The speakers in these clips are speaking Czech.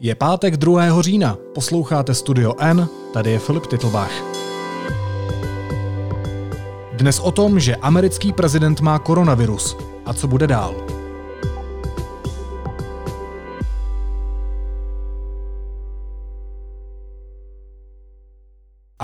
Je pátek 2. října, posloucháte Studio N, tady je Filip Titlbach. Dnes o tom, že americký prezident má koronavirus a co bude dál.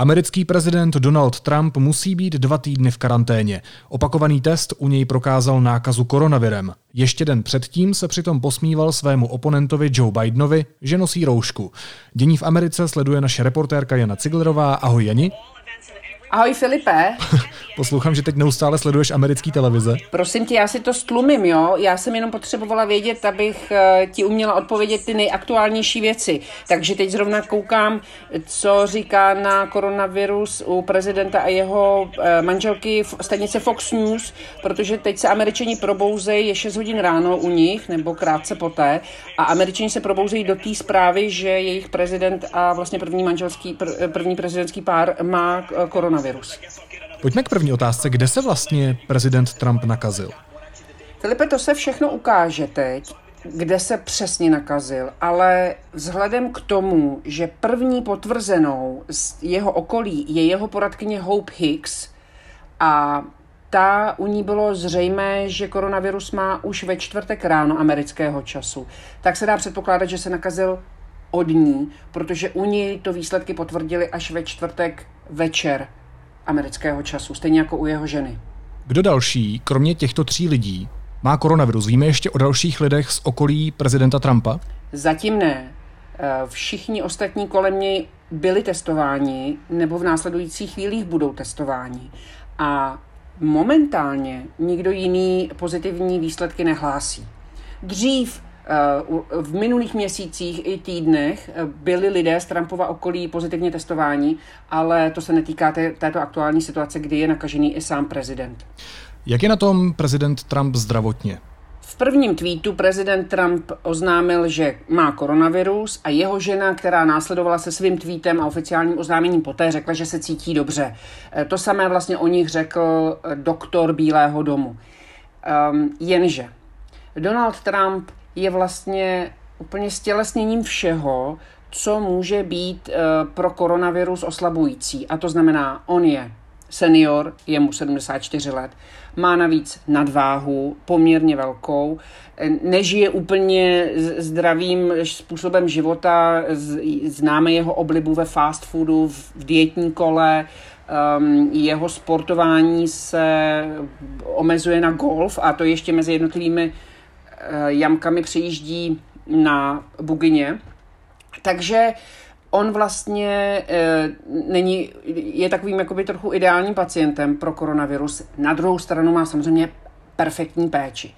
Americký prezident Donald Trump musí být dva týdny v karanténě. Opakovaný test u něj prokázal nákazu koronavirem. Ještě den předtím se přitom posmíval svému oponentovi Joe Bidenovi, že nosí roušku. Dění v Americe sleduje naše reportérka Jana Ciglerová. Ahoj Jani. Ahoj Filipe. Poslouchám, že teď neustále sleduješ americký televize. Prosím tě, já si to stlumím, jo? Já jsem jenom potřebovala vědět, abych eh, ti uměla odpovědět ty nejaktuálnější věci. Takže teď zrovna koukám, co říká na koronavirus u prezidenta a jeho eh, manželky v stanice Fox News, protože teď se američani probouzejí, je 6 hodin ráno u nich, nebo krátce poté, a američani se probouzejí do té zprávy, že jejich prezident a vlastně první manželský, první prezidentský pár má eh, koronavirus koronavirus. Pojďme k první otázce. Kde se vlastně prezident Trump nakazil? Filipe, to se všechno ukáže teď, kde se přesně nakazil, ale vzhledem k tomu, že první potvrzenou z jeho okolí je jeho poradkyně Hope Hicks a ta u ní bylo zřejmé, že koronavirus má už ve čtvrtek ráno amerického času, tak se dá předpokládat, že se nakazil od ní, protože u ní to výsledky potvrdili až ve čtvrtek večer amerického času, stejně jako u jeho ženy. Kdo další, kromě těchto tří lidí, má koronavirus? Víme ještě o dalších lidech z okolí prezidenta Trumpa? Zatím ne. Eh, všichni ostatní kolem něj byli testováni nebo v následujících chvílích budou testováni. A momentálně nikdo jiný pozitivní výsledky nehlásí. Dřív v minulých měsících i týdnech byli lidé z Trumpova okolí pozitivně testováni, ale to se netýká té, této aktuální situace, kdy je nakažený i sám prezident. Jak je na tom prezident Trump zdravotně? V prvním tweetu prezident Trump oznámil, že má koronavirus a jeho žena, která následovala se svým tweetem a oficiálním oznámením poté, řekla, že se cítí dobře. E, to samé vlastně o nich řekl doktor Bílého domu. Um, jenže Donald Trump je vlastně úplně stělesněním všeho, co může být eh, pro koronavirus oslabující. A to znamená, on je senior, je mu 74 let, má navíc nadváhu, poměrně velkou, eh, nežije úplně zdravým způsobem života, známe jeho oblibu ve fast foodu, v dietní kole, um, jeho sportování se omezuje na golf a to ještě mezi jednotlivými jamkami přejíždí na bugině. Takže on vlastně e, není, je takovým jakoby trochu ideálním pacientem pro koronavirus. Na druhou stranu má samozřejmě perfektní péči.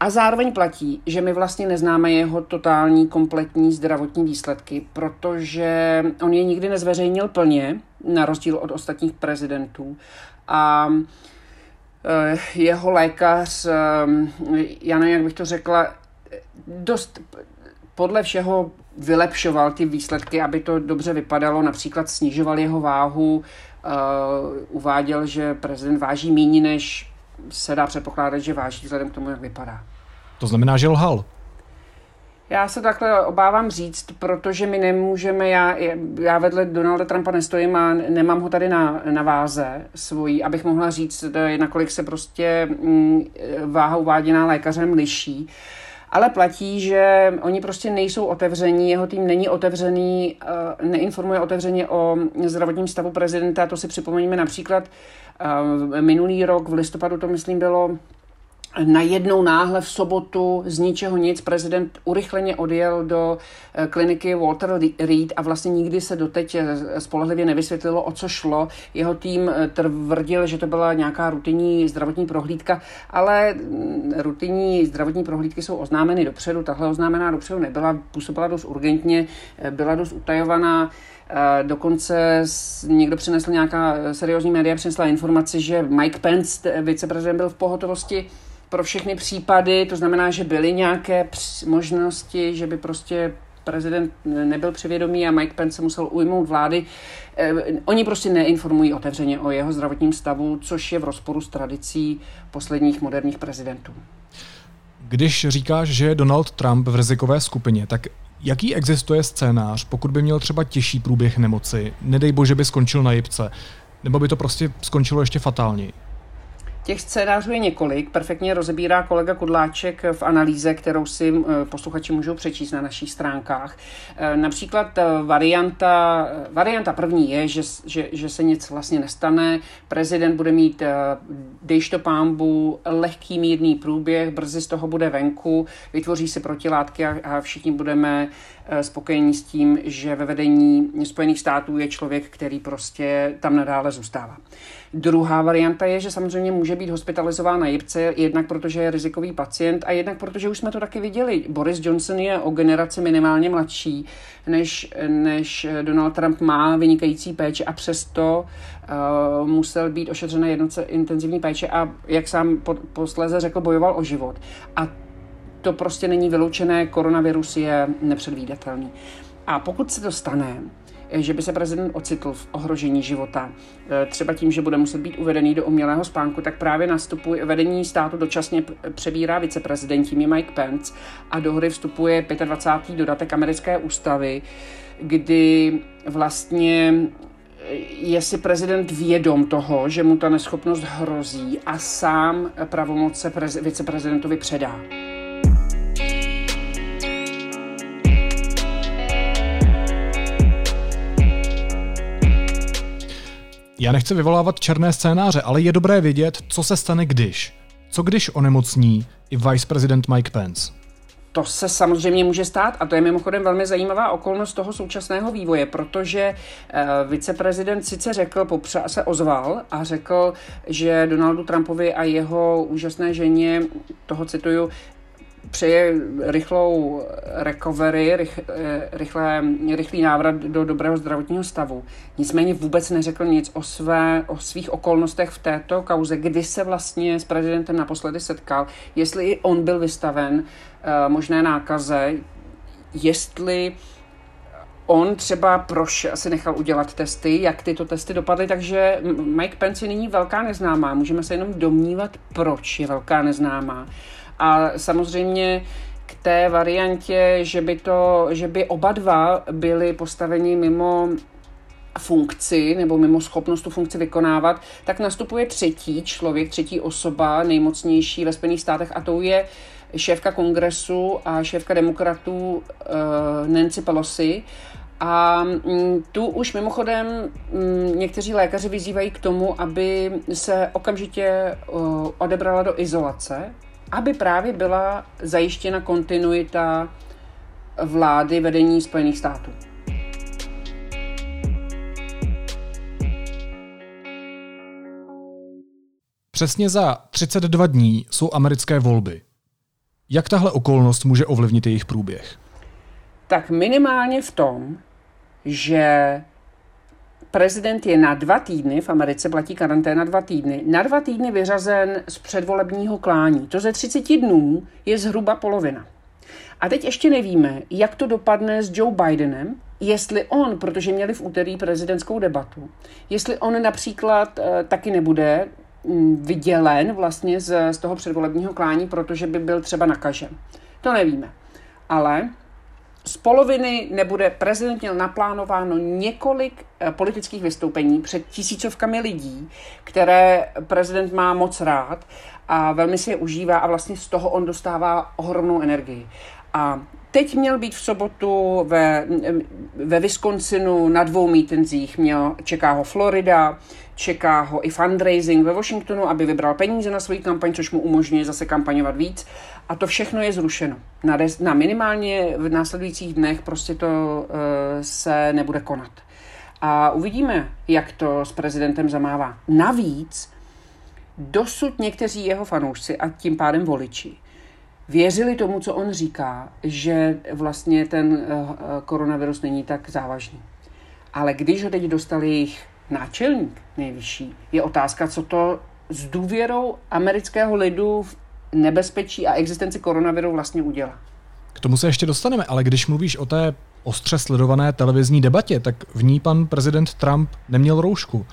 A zároveň platí, že my vlastně neznáme jeho totální, kompletní zdravotní výsledky, protože on je nikdy nezveřejnil plně, na rozdíl od ostatních prezidentů. A Eh, jeho lékař, ehm, já nevím, jak bych to řekla, dost podle všeho vylepšoval ty výsledky, aby to dobře vypadalo, například snižoval jeho váhu, eh, uváděl, že prezident váží méně, než se dá předpokládat, že váží vzhledem k tomu, jak vypadá. To znamená, že lhal. Já se takhle obávám říct, protože my nemůžeme, já, já vedle Donalda Trumpa nestojím a nemám ho tady na, na váze svojí, abych mohla říct, nakolik se prostě mm, váha uváděná lékařem liší. Ale platí, že oni prostě nejsou otevření, jeho tým není otevřený, eh, neinformuje otevřeně o zdravotním stavu prezidenta. To si připomeňme například eh, minulý rok v listopadu, to myslím bylo najednou náhle v sobotu z ničeho nic prezident urychleně odjel do eh, kliniky Walter Reed a vlastně nikdy se doteď eh, spolehlivě nevysvětlilo, o co šlo. Jeho tým eh, tvrdil, že to byla nějaká rutinní zdravotní prohlídka, ale mm, rutinní zdravotní prohlídky jsou oznámeny dopředu, tahle oznámená dopředu nebyla, působila dost urgentně, byla dost utajovaná. Dokonce někdo přinesl nějaká seriózní média, přinesla informaci, že Mike Pence, viceprezident, byl v pohotovosti pro všechny případy, to znamená, že byly nějaké možnosti, že by prostě prezident nebyl přivědomý a Mike Pence musel ujmout vlády. Eh, oni prostě neinformují otevřeně o jeho zdravotním stavu, což je v rozporu s tradicí posledních moderních prezidentů. Když říkáš, že je Donald Trump v rizikové skupině, tak Jaký existuje scénář, pokud by měl třeba těžší průběh nemoci, nedej bože by skončil na jipce, nebo by to prostě skončilo ještě fatálněji? Těch scénářů je několik, perfektně rozebírá kolega Kudláček v analýze, kterou si eh, posluchači můžou přečíst na našich stránkách. Eh, například eh, varianta, varianta první je, že, že, že se nic vlastně nestane, prezident bude mít, dejš to pámbu, lehký mírný průběh, brzy z toho bude venku, vytvoří se protilátky a všichni budeme spokojení s tím, že ve vedení Spojených států je člověk, který prostě tam nadále zůstává. Druhá varianta je, že samozřejmě může být hospitalizován na jibce, jednak protože je rizikový pacient a jednak protože už jsme to taky viděli. Boris Johnson je o generaci minimálně mladší, než, než Donald Trump má vynikající péče a přesto uh, musel být ošetřen na jednoce intenzivní péče a jak sám po, posléze řekl, bojoval o život. A to prostě není vyloučené, koronavirus je nepředvídatelný. A pokud se to stane, že by se prezident ocitl v ohrožení života, e, třeba tím, že bude muset být uvedený do umělého spánku, tak právě nastupuje vedení státu dočasně přebírá viceprezident, je Mike Pence a do hry vstupuje 25. dodatek americké ústavy, kdy vlastně e, je si prezident vědom toho, že mu ta neschopnost hrozí a sám pravomoce viceprezidentovi předá. Já nechci vyvolávat černé scénáře, ale je dobré vědět, co se stane když. Co když onemocní i viceprezident Mike Pence? To se samozřejmě může stát a to je mimochodem velmi zajímavá okolnost toho současného vývoje, protože uh, viceprezident sice řekl, popřa se ozval a řekl, že Donaldu Trumpovi a jeho úžasné ženě, toho cituju, přeje rychlou recovery, rych, eh, rychlé, rychlý návrat do dobrého zdravotního stavu. Nicméně vůbec neřekl nic o, své, o svých okolnostech v této kauze, kdy se vlastně s prezidentem naposledy setkal, jestli i on byl vystaven uh, možné nákaze, jestli on třeba proš asi nechal udělat testy, jak tyto testy dopadly, takže Mike Pence je nyní velká neznámá. Můžeme se jenom domnívat, proč je velká neznámá. A samozřejmě k té variantě, že by, to, že by oba dva byli postaveni mimo funkci nebo mimo schopnost tu funkci vykonávat, tak nastupuje třetí člověk, třetí osoba, nejmocnější ve Spojených státech a to je šéfka kongresu a šéfka demokratů uh, Nancy Pelosi. A mm, tu už mimochodem mm, někteří lékaři vyzývají k tomu, aby se okamžitě uh, odebrala do izolace, aby právě byla zajištěna kontinuita vlády vedení Spojených států. Přesně za 32 dní jsou americké volby. Jak tahle okolnost může ovlivnit jejich průběh? Tak minimálně v tom, že prezident je na dva týdny, v Americe platí karanténa dva týdny, na dva týdny vyřazen z předvolebního klání. To ze 30 dnů je zhruba polovina. A teď ještě nevíme, jak to dopadne s Joe Bidenem, jestli on, protože měli v úterý prezidentskou debatu, jestli on například e, taky nebude mm, vydělen vlastně z, z toho předvolebního klání, protože by byl třeba nakažen. To nevíme. Ale z poloviny nebude prezident měl naplánováno několik eh, politických vystoupení před tisícovkami lidí, které prezident má moc rád a velmi si je užívá a vlastně z toho on dostává ohromnou energii. A teď měl být v sobotu ve, ve Wisconsinu na dvou mítenzích, měl, čeká ho Florida, čeká ho i fundraising ve Washingtonu, aby vybral peníze na svoji kampaň, což mu umožňuje zase kampaňovat víc. A to všechno je zrušeno. Na, des, na minimálně v následujících dnech prostě to uh, se nebude konat. A uvidíme, jak to s prezidentem zamává. Navíc dosud někteří jeho fanoušci a tím pádem voliči věřili tomu, co on říká, že vlastně ten uh, koronavirus není tak závažný. Ale když ho teď dostal jejich náčelník nejvyšší, je otázka, co to s důvěrou amerického lidu v nebezpečí a existenci koronaviru vlastně udělá. K tomu se ještě dostaneme, ale když mluvíš o té ostře sledované televizní debatě, tak v ní pan prezident Trump neměl roušku.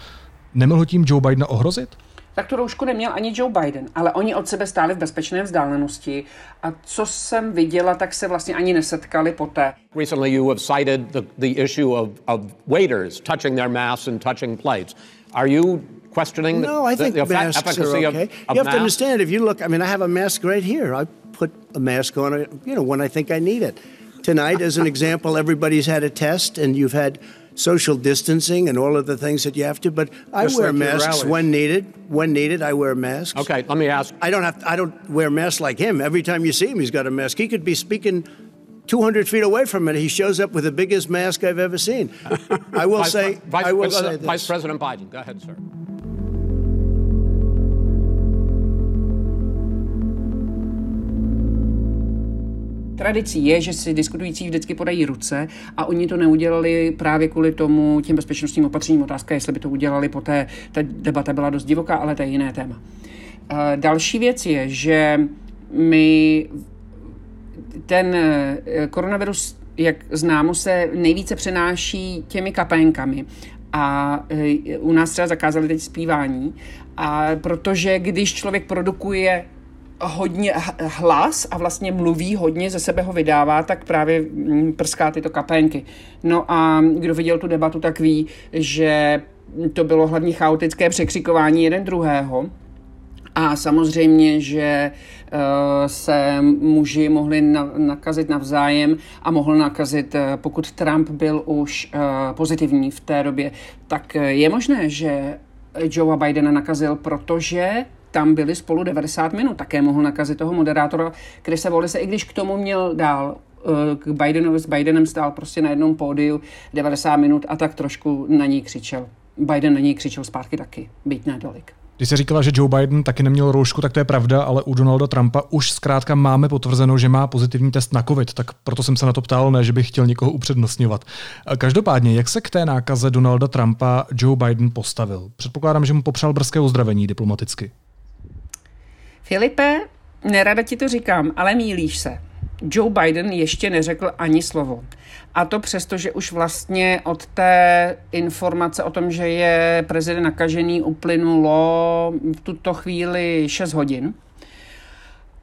Nemohl tím Joe Biden ohrozit? tak tu roušku neměl ani Joe Biden, ale oni od sebe stáli v bezpečné vzdálenosti a co jsem viděla, tak se vlastně ani nesetkali poté. Recently you have cited the, the issue of, of waiters touching their masks and touching plates. Are you questioning no, I think the, the masks efficacy are okay. of, of You have masks? to understand, if you look, I mean, I have a mask right here. I put a mask on, you know, when I think I need it. Tonight, as an example, everybody's had a test and you've had social distancing and all of the things that you have to. But I Just wear like masks when needed. When needed, I wear masks. Okay, let me ask. I don't have. I don't wear masks like him. Every time you see him, he's got a mask. He could be speaking 200 feet away from it. He shows up with the biggest mask I've ever seen. I will say. Vice, I will uh, Vice- say Vice. President Biden, go ahead, sir. Tradicí je, že si diskutující vždycky podají ruce a oni to neudělali právě kvůli tomu těm bezpečnostním opatřením. Otázka je, jestli by to udělali poté. Ta debata byla dost divoká, ale to je jiné téma. Eh, Další věc je, že my ten eh, koronavirus, jak známo, se nejvíce přenáší těmi kapénkami. A eh, u nás třeba zakázali teď zpívání. A protože když člověk produkuje hodně hlas a vlastně mluví hodně, ze sebe ho vydává, tak právě mm, prská tyto kapénky. No a kdo viděl tu debatu, tak ví, že to bylo hlavně chaotické překřikování jeden druhého. A samozřejmě, že uh, se muži mohli na, nakazit navzájem a mohl nakazit, uh, pokud Trump byl už uh, pozitivní v té době, tak je možné, že Joea Bidena nakazil, protože tam byli spolu 90 minut. Také mohl nakazit toho moderátora Krise Volise, i když k tomu měl dál uh, k Bidenovi s Bidenem stál prostě na jednom pódiu 90 minut a tak trošku na něj křičel. Biden na něj křičel zpátky taky, byť nedolik. Když se říkala, že Joe Biden taky neměl roušku, tak to je pravda, ale u Donalda Trumpa už zkrátka máme potvrzeno, že má pozitivní test na COVID, tak proto jsem se na to ptal, ne, že bych chtěl někoho upřednostňovat. Každopádně, jak se k té nákaze Donalda Trumpa Joe Biden postavil? Předpokládám, že mu popřál brzké uzdravení diplomaticky. Filipe, nerada ti to říkám, ale mílíš se. Joe Biden ještě neřekl ani slovo. A to přesto, že už vlastně od té informace o tom, že je prezident nakažený, uplynulo v tuto chvíli 6 hodin.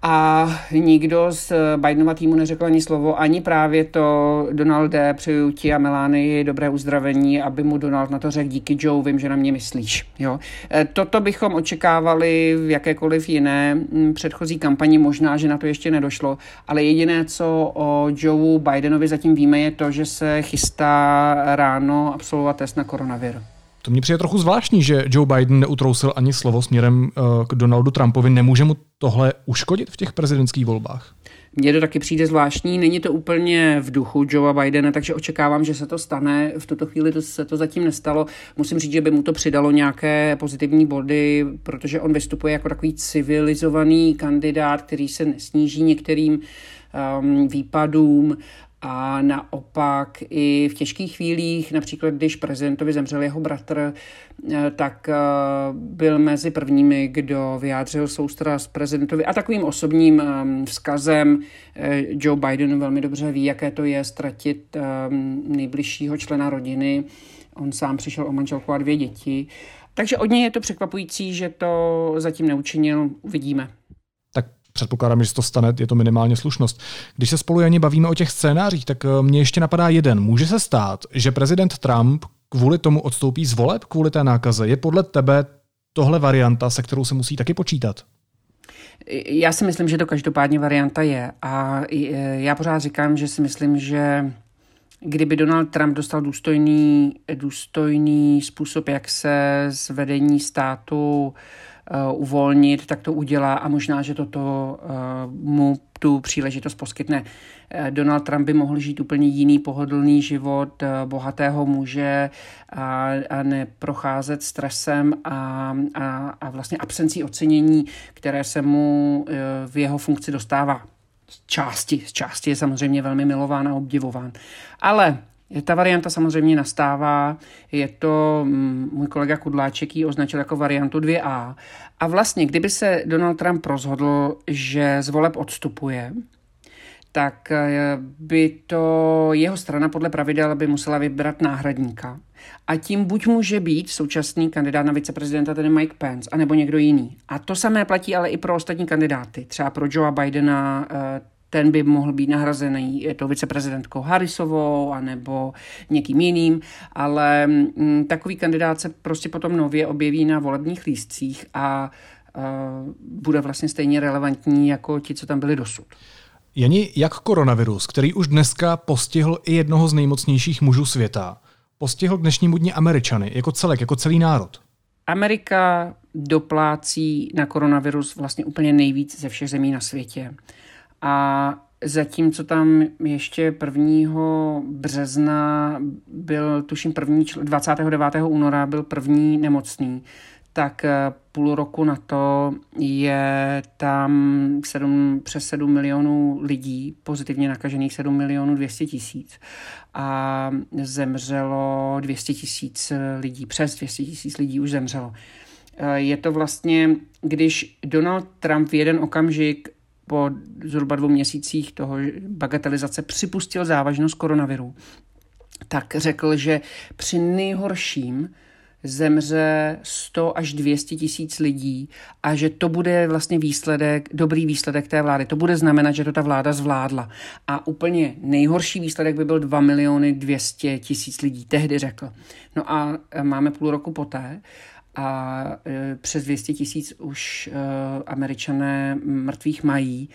A nikdo z Bidenova týmu neřekl ani slovo, ani právě to Donalde, přeju ti a Melánii dobré uzdravení, aby mu Donald na to řekl díky Joe, vím, že na mě myslíš. Jo? E, Toto bychom očekávali v jakékoliv jiné předchozí kampani, možná, že na to ještě nedošlo, ale jediné, co o Joe Bidenovi zatím víme, je to, že se chystá ráno absolvovat test na koronavir. To mně přijde trochu zvláštní, že Joe Biden neutrousil ani slovo směrem uh, k Donaldu Trumpovi. Nemůže mu tohle uškodit v těch prezidentských volbách? Mně to taky přijde zvláštní, není to úplně v duchu Joea Bidena, takže očekávám, že se to stane. V tuto chvíli to, se to zatím nestalo. Musím říct, že by mu to přidalo nějaké pozitivní body, protože on vystupuje jako takový civilizovaný kandidát, který se nesníží některým um, výpadům a naopak i v těžkých chvílích, například když prezidentovi zemřel jeho bratr, eh, tak eh, byl mezi prvními, kdo vyjádřil soustrast prezidentovi a takovým osobním ehm, vzkazem eh, Joe Biden velmi dobře ví, jaké to je ztratit ehm, nejbližšího člena rodiny. On sám přišel o manželku a dvě děti. Takže od něj je to překvapující, že to zatím neučinil. Uvidíme. Předpokládám, že se to stane, je to minimálně slušnost. Když se spolu ani bavíme o těch scénářích, tak eh, mně ještě napadá jeden. Může se stát, že prezident Trump kvůli tomu odstoupí z voleb, kvůli té nákaze. Je podle tebe tohle varianta, se kterou se musí taky počítat? Já si myslím, že to každopádně varianta je. A já pořád říkám, že si myslím, že kdyby Donald Trump dostal důstojný, důstojný způsob, jak se z vedení státu uh, uvolnit, tak to udělá a možná, že toto uh, mu tu příležitost poskytne. Donald Trump by mohl žít úplně jiný pohodlný život bohatého muže a, a neprocházet stresem a, a, a vlastně absencí ocenění, které se mu v jeho funkci dostává. Z části, z části je samozřejmě velmi milován a obdivován. Ale ta varianta samozřejmě nastává, je to, můj kolega Kudláček ji označil jako variantu 2A. A vlastně, kdyby se Donald Trump rozhodl, že z voleb odstupuje, tak eh, by to jeho strana podle pravidel by musela vybrat náhradníka. A tím buď může být současný kandidát na viceprezidenta, tedy Mike Pence, anebo někdo jiný. A to samé platí ale i pro ostatní kandidáty. Třeba pro Joea Bidena eh, ten by mohl být nahrazený to viceprezidentkou Harrisovou anebo někým jiným, ale mm, takový kandidát se prostě potom nově objeví na volebních lístcích a uh, bude vlastně stejně relevantní jako ti, co tam byli dosud. Jeni, jak koronavirus, který už dneska postihl i jednoho z nejmocnějších mužů světa, postihl k dnešnímu dni Američany jako celek, jako celý národ? Amerika doplácí na koronavirus vlastně úplně nejvíc ze všech zemí na světě. A zatímco tam ještě 1. března byl, tuším, první, 29. února byl první nemocný, tak eh, půl roku na to je tam 7, přes 7 milionů lidí, pozitivně nakažených 7 milionů 200 tisíc a zemřelo 200 tisíc lidí, přes 200 tisíc lidí už zemřelo. Eh, je to vlastně, když Donald Trump v jeden okamžik po zhruba dvou měsících toho bagatelizace připustil závažnost koronaviru, tak řekl, že při nejhorším zemře 100 až 200 tisíc lidí a že to bude vlastně výsledek, dobrý výsledek té vlády. To bude znamenat, že to ta vláda zvládla. A úplně nejhorší výsledek by byl 2 miliony 200 tisíc lidí, tehdy řekl. No a máme půl roku poté a e, přes 200 tisíc už e, američané mrtvých mají.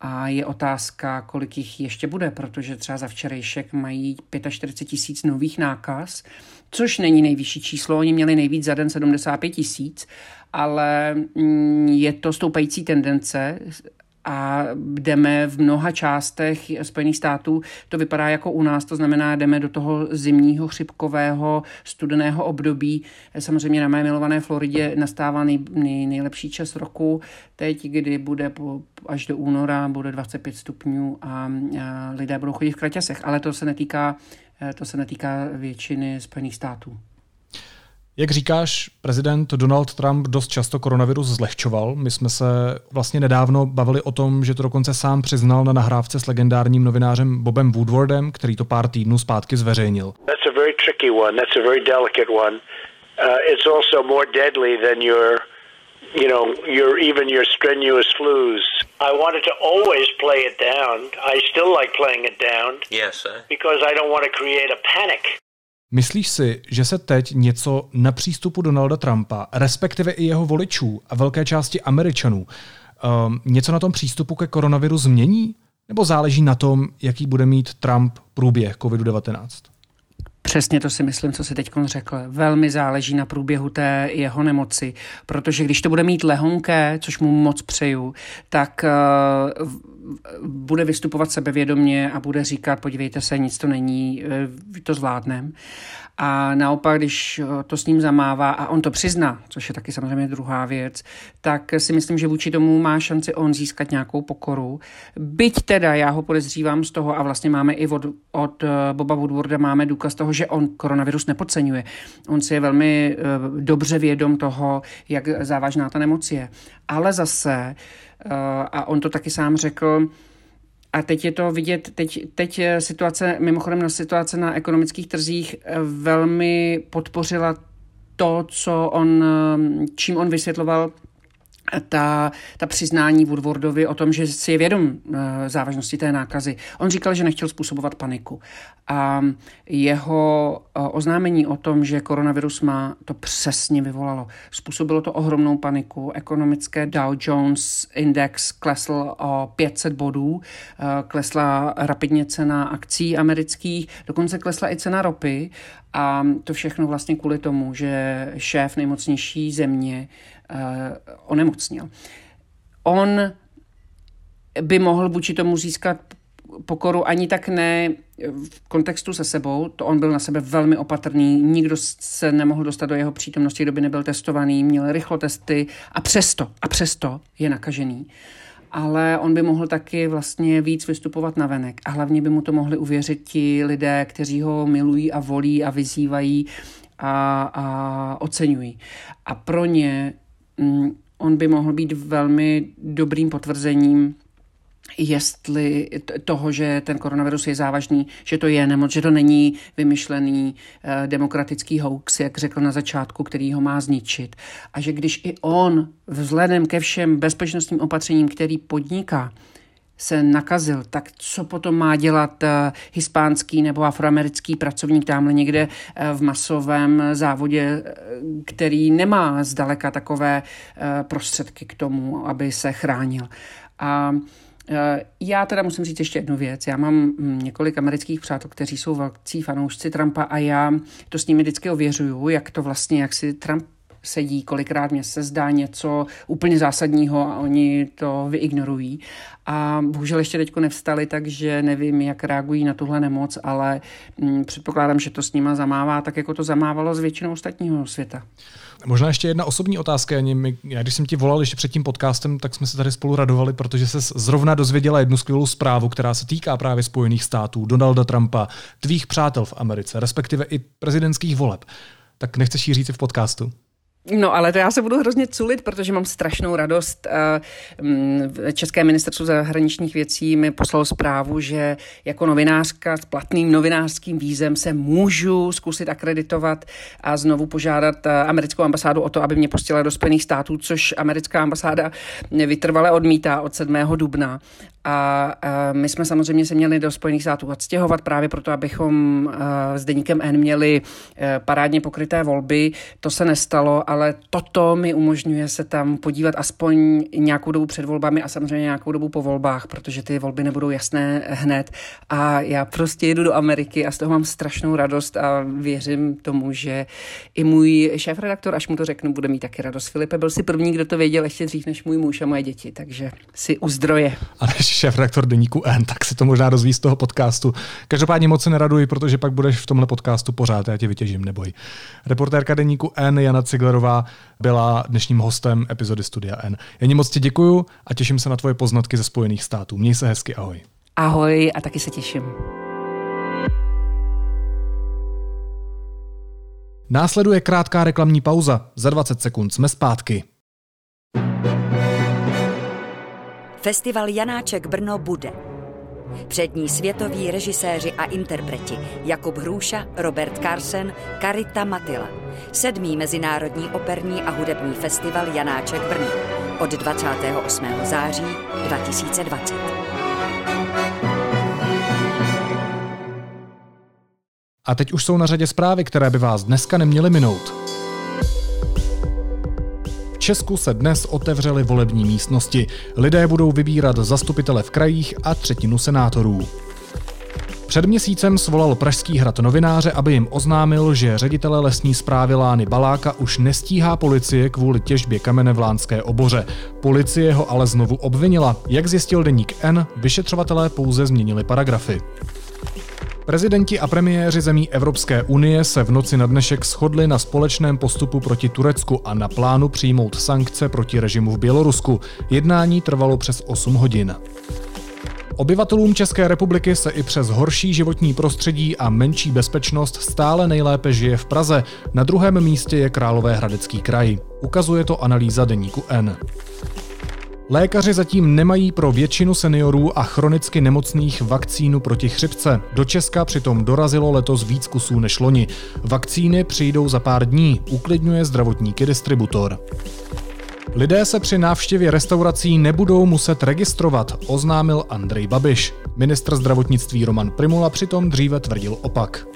A je otázka, kolik jich ještě bude, protože třeba za včerejšek mají 45 tisíc nových nákaz, což není nejvyšší číslo, oni měli nejvíc za den 75 tisíc, ale mm, je to stoupající tendence a jdeme v mnoha částech Spojených států, to vypadá jako u nás, to znamená, jdeme do toho zimního chřipkového studeného období. Samozřejmě na mé milované Floridě nastává nej, nej, nejlepší čas roku, teď, kdy bude po, až do února, bude 25 stupňů a, a lidé budou chodit v kraťasech, ale to se netýká to se netýká většiny Spojených států. Jak říkáš, prezident Donald Trump dost často koronavirus zlehčoval. My jsme se vlastně nedávno bavili o tom, že to dokonce sám přiznal na nahrávce s legendárním novinářem Bobem Woodwardem, který to pár týdnů zpátky zveřejnil. That's a very tricky one. That's a very delicate one. Uh, it's also more deadly than your you know, your even your strenuous flus. I wanted to always play it down. I still like playing it down. Yes, sir. Because I don't want to create a panic. Myslíš si, že se teď něco na přístupu Donalda Trumpa, respektive i jeho voličů a velké části Američanů, um, něco na tom přístupu ke koronaviru změní? Nebo záleží na tom, jaký bude mít Trump průběh COVID-19? Přesně to si myslím, co si teď řekl. Velmi záleží na průběhu té jeho nemoci, protože když to bude mít lehonké, což mu moc přeju, tak uh, bude vystupovat sebevědomně a bude říkat, podívejte se, nic to není, uh, to zvládnem. A naopak, když to s ním zamává a on to přizná, což je taky samozřejmě druhá věc, tak si myslím, že vůči tomu má šanci on získat nějakou pokoru. Byť teda já ho podezřívám z toho a vlastně máme i od, od eh, Boba Woodwarda máme důkaz toho, že on koronavirus nepodceňuje. On si je velmi uh, dobře vědom toho, jak závažná ta nemoc je. Ale zase, a on to taky sám řekl, a teď je to vidět, teď, teď situace, mimochodem na situace na ekonomických trzích eh, velmi podpořila to, co on, eh, čím on vysvětloval ta, ta přiznání Woodwardovi o tom, že si je vědom uh, závažnosti té nákazy. On říkal, že nechtěl způsobovat paniku. A jeho uh, oznámení o tom, že koronavirus má, to přesně vyvolalo. Způsobilo to ohromnou paniku. Ekonomické Dow Jones Index klesl o 500 bodů, uh, klesla rapidně cena akcí amerických, dokonce klesla i cena ropy a to všechno vlastně kvůli tomu, že šéf nejmocnější země uh, onemocnil. On by mohl vůči tomu získat pokoru ani tak ne v kontextu se sebou, to on byl na sebe velmi opatrný, nikdo se nemohl dostat do jeho přítomnosti, kdo by nebyl testovaný, měl rychlotesty a přesto, a přesto je nakažený. Ale on by mohl taky vlastně víc vystupovat na venek a hlavně by mu to mohli uvěřit ti lidé, kteří ho milují a volí a vyzývají a, a oceňují. A pro ně on by mohl být velmi dobrým potvrzením jestli toho, že ten koronavirus je závažný, že to je nemoc, že to není vymyšlený eh, demokratický hoax, jak řekl na začátku, který ho má zničit. A že když i on vzhledem ke všem bezpečnostním opatřením, který podniká, se nakazil, tak co potom má dělat eh, hispánský nebo afroamerický pracovník tamhle někde eh, v masovém závodě, eh, který nemá zdaleka takové prostředky k tomu, aby se chránil. A já teda musím říct ještě jednu věc. Já mám hm, několik amerických přátel, kteří jsou velcí fanoušci Trumpa a já to s nimi vždycky ověřuju, jak to vlastně, jak si Trump sedí, kolikrát mě se zdá něco úplně zásadního a oni to vyignorují. A bohužel ještě teďko nevstali, takže nevím, jak reagují na tuhle nemoc, ale hm, předpokládám, že to s nima zamává tak, jako to zamávalo s většinou ostatního světa. Možná ještě jedna osobní otázka. Já když jsem ti volal ještě před tím podcastem, tak jsme se tady spolu radovali, protože se zrovna dozvěděla jednu skvělou zprávu, která se týká právě Spojených států, Donalda Trumpa, tvých přátel v Americe, respektive i prezidentských voleb. Tak nechceš ji říct v podcastu? No ale to já se budu hrozně culit, protože mám strašnou radost. Mm, České ministerstvo zahraničních věcí mi poslalo zprávu, že jako novinářka s platným novinářským vízem se můžu zkusit akreditovat a znovu požádat americkou ambasádu o to, aby mě pustila do Spojených států, což americká ambasáda vytrvale odmítá od 7. dubna. A my jsme samozřejmě se měli do Spojených států odstěhovat právě proto, abychom s deníkem N měli e, parádně pokryté volby. To se nestalo, ale toto mi umožňuje se tam podívat aspoň nějakou dobu před volbami a samozřejmě nějakou dobu po volbách, protože ty volby nebudou jasné hned. A já prostě jedu do Ameriky a z toho mám strašnou radost a věřím tomu, že i můj šéf-redaktor, až mu to řeknu, bude mít taky radost. Filipe byl si první, kdo to věděl ještě dřív než můj muž a moje děti, takže si uzdroje. A než šéf-redaktor deníku N, tak si to možná dozví z toho podcastu. Každopádně moc se neraduji, protože pak budeš v tomhle podcastu pořád, já tě vytěžím, neboj. Reportérka deníku N, Jana Ciglerová, byla dnešním hostem epizody Studia N. Já moc ti děkuju a těším se na tvoje poznatky ze Spojených států. Měj se hezky, ahoj. Ahoj a taky se těším. Následuje krátká reklamní pauza. Za 20 sekund jsme zpátky. Festival Janáček Brno bude. Přední světoví režiséři a interpreti Jakub Hrůša, Robert Carsen, Karita Matila. Sedmý Mezinárodní operní a hudební festival Janáček Brno od 28. září 2020. A teď už jsou na řadě zprávy, které by vás dneska neměly minout. Česku se dnes otevřely volební místnosti. Lidé budou vybírat zastupitele v krajích a třetinu senátorů. Před měsícem svolal Pražský hrad novináře, aby jim oznámil, že ředitele lesní zprávy Lány Baláka už nestíhá policie kvůli těžbě kamene v Lánské oboře. Policie ho ale znovu obvinila. Jak zjistil deník N, vyšetřovatelé pouze změnili paragrafy. Prezidenti a premiéři zemí Evropské unie se v noci na dnešek shodli na společném postupu proti Turecku a na plánu přijmout sankce proti režimu v Bělorusku. Jednání trvalo přes 8 hodin. Obyvatelům České republiky se i přes horší životní prostředí a menší bezpečnost stále nejlépe žije v Praze. Na druhém místě je Královéhradecký kraj. Ukazuje to analýza deníku N. Lékaři zatím nemají pro většinu seniorů a chronicky nemocných vakcínu proti chřipce. Do Česka přitom dorazilo letos víc kusů než loni. Vakcíny přijdou za pár dní, uklidňuje zdravotníky distributor. Lidé se při návštěvě restaurací nebudou muset registrovat, oznámil Andrej Babiš. Ministr zdravotnictví Roman Primula přitom dříve tvrdil opak.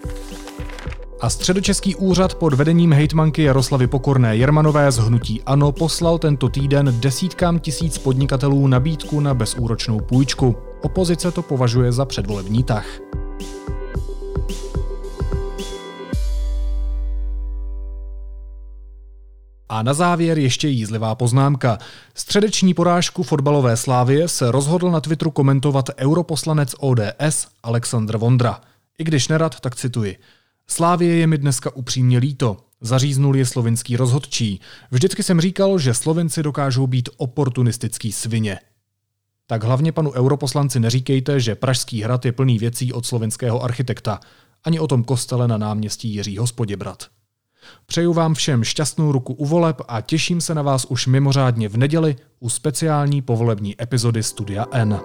A středočeský úřad pod vedením hejtmanky Jaroslavy Pokorné Jermanové z Hnutí Ano poslal tento týden desítkám tisíc podnikatelů nabídku na bezúročnou půjčku. Opozice to považuje za předvolební tah. A na závěr ještě jízlivá poznámka. Středeční porážku fotbalové slávie se rozhodl na Twitteru komentovat europoslanec ODS Aleksandr Vondra. I když nerad, tak cituji. Slávě je mi dneska upřímně líto. Zaříznul je slovinský rozhodčí. Vždycky jsem říkal, že Slovenci dokážou být oportunistický svině. Tak hlavně panu europoslanci neříkejte, že Pražský hrad je plný věcí od slovenského architekta. Ani o tom kostele na náměstí Jiří Hospoděbrat. Přeju vám všem šťastnou ruku u voleb a těším se na vás už mimořádně v neděli u speciální povolební epizody Studia N.